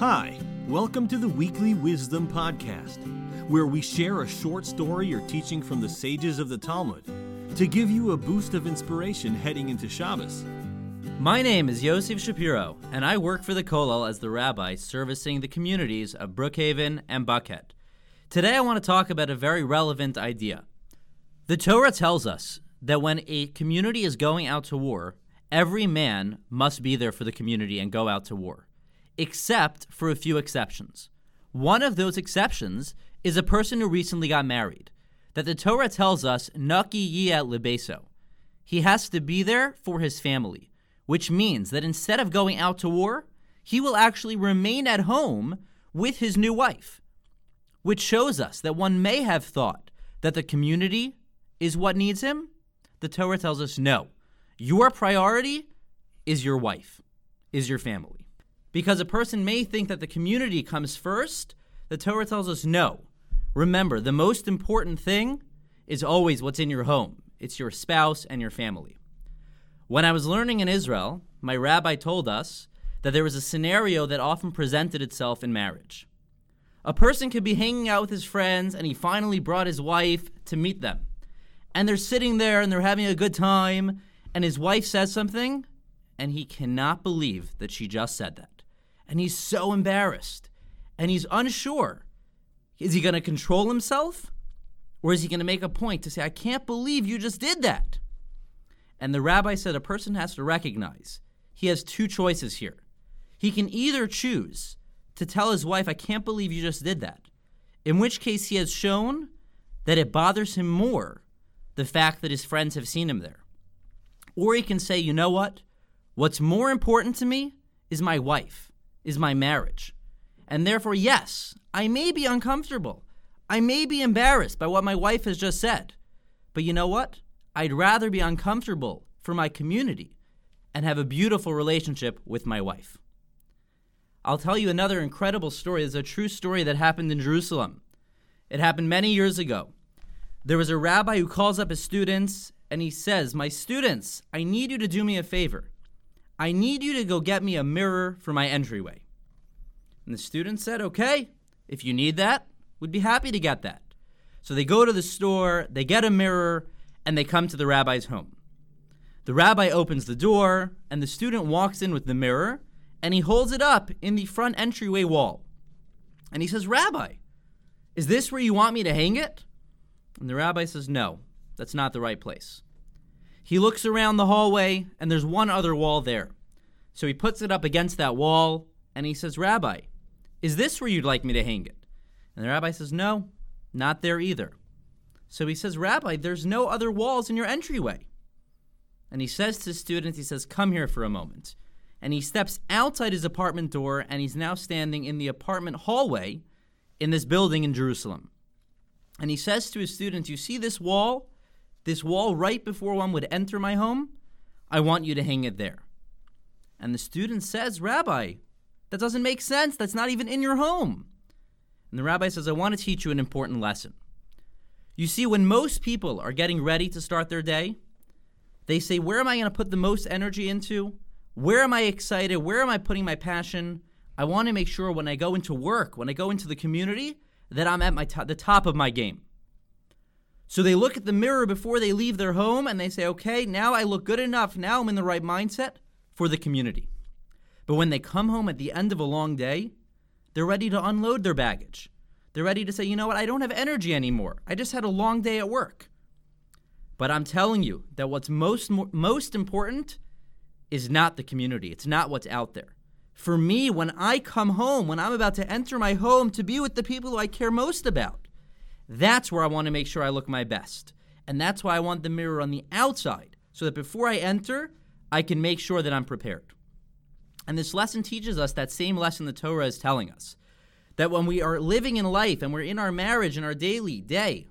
Hi, welcome to the Weekly Wisdom Podcast, where we share a short story or teaching from the sages of the Talmud to give you a boost of inspiration heading into Shabbos. My name is Yosef Shapiro, and I work for the Kollel as the rabbi servicing the communities of Brookhaven and Buckhead. Today I want to talk about a very relevant idea. The Torah tells us that when a community is going out to war, every man must be there for the community and go out to war, except for a few exceptions. One of those exceptions is a person who recently got married, that the Torah tells us, Naki yiyat lebeso. He has to be there for his family, which means that instead of going out to war, he will actually remain at home with his new wife, which shows us that one may have thought that the community is what needs him. The Torah tells us no. Your priority is your wife, is your family. Because a person may think that the community comes first, the Torah tells us no. Remember, the most important thing is always what's in your home it's your spouse and your family. When I was learning in Israel, my rabbi told us that there was a scenario that often presented itself in marriage. A person could be hanging out with his friends and he finally brought his wife to meet them. And they're sitting there and they're having a good time, and his wife says something, and he cannot believe that she just said that. And he's so embarrassed and he's unsure is he going to control himself? Or is he going to make a point to say, I can't believe you just did that? And the rabbi said a person has to recognize he has two choices here. He can either choose to tell his wife, I can't believe you just did that, in which case he has shown that it bothers him more the fact that his friends have seen him there. Or he can say, you know what? What's more important to me is my wife, is my marriage. And therefore, yes, I may be uncomfortable. I may be embarrassed by what my wife has just said. But you know what? I'd rather be uncomfortable for my community and have a beautiful relationship with my wife. I'll tell you another incredible story. It's a true story that happened in Jerusalem. It happened many years ago. There was a rabbi who calls up his students and he says, My students, I need you to do me a favor. I need you to go get me a mirror for my entryway. And the student said, Okay, if you need that, we'd be happy to get that. So they go to the store, they get a mirror, and they come to the rabbi's home. The rabbi opens the door, and the student walks in with the mirror, and he holds it up in the front entryway wall. And he says, Rabbi, is this where you want me to hang it? And the rabbi says, No, that's not the right place. He looks around the hallway, and there's one other wall there. So he puts it up against that wall, and he says, Rabbi, is this where you'd like me to hang it? And the rabbi says, No, not there either. So he says, Rabbi, there's no other walls in your entryway. And he says to his students, he says, Come here for a moment. And he steps outside his apartment door, and he's now standing in the apartment hallway in this building in Jerusalem. And he says to his students, You see this wall? This wall right before one would enter my home? I want you to hang it there. And the student says, Rabbi, that doesn't make sense. That's not even in your home. And the rabbi says, I want to teach you an important lesson. You see, when most people are getting ready to start their day, they say, Where am I going to put the most energy into? Where am I excited? Where am I putting my passion? I want to make sure when I go into work, when I go into the community, that I'm at my to- the top of my game. So they look at the mirror before they leave their home and they say, okay, now I look good enough. Now I'm in the right mindset for the community. But when they come home at the end of a long day, they're ready to unload their baggage. They're ready to say, you know what, I don't have energy anymore. I just had a long day at work. But I'm telling you that what's most, most important is not the community, it's not what's out there. For me, when I come home, when I'm about to enter my home to be with the people who I care most about, that's where I want to make sure I look my best. And that's why I want the mirror on the outside, so that before I enter, I can make sure that I'm prepared. And this lesson teaches us that same lesson the Torah is telling us that when we are living in life and we're in our marriage and our daily day,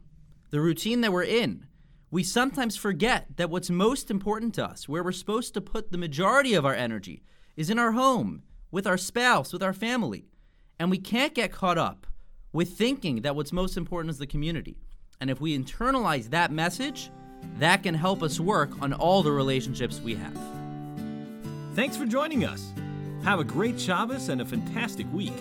the routine that we're in, we sometimes forget that what's most important to us, where we're supposed to put the majority of our energy, is in our home, with our spouse, with our family. And we can't get caught up with thinking that what's most important is the community. And if we internalize that message, that can help us work on all the relationships we have. Thanks for joining us. Have a great Shabbos and a fantastic week.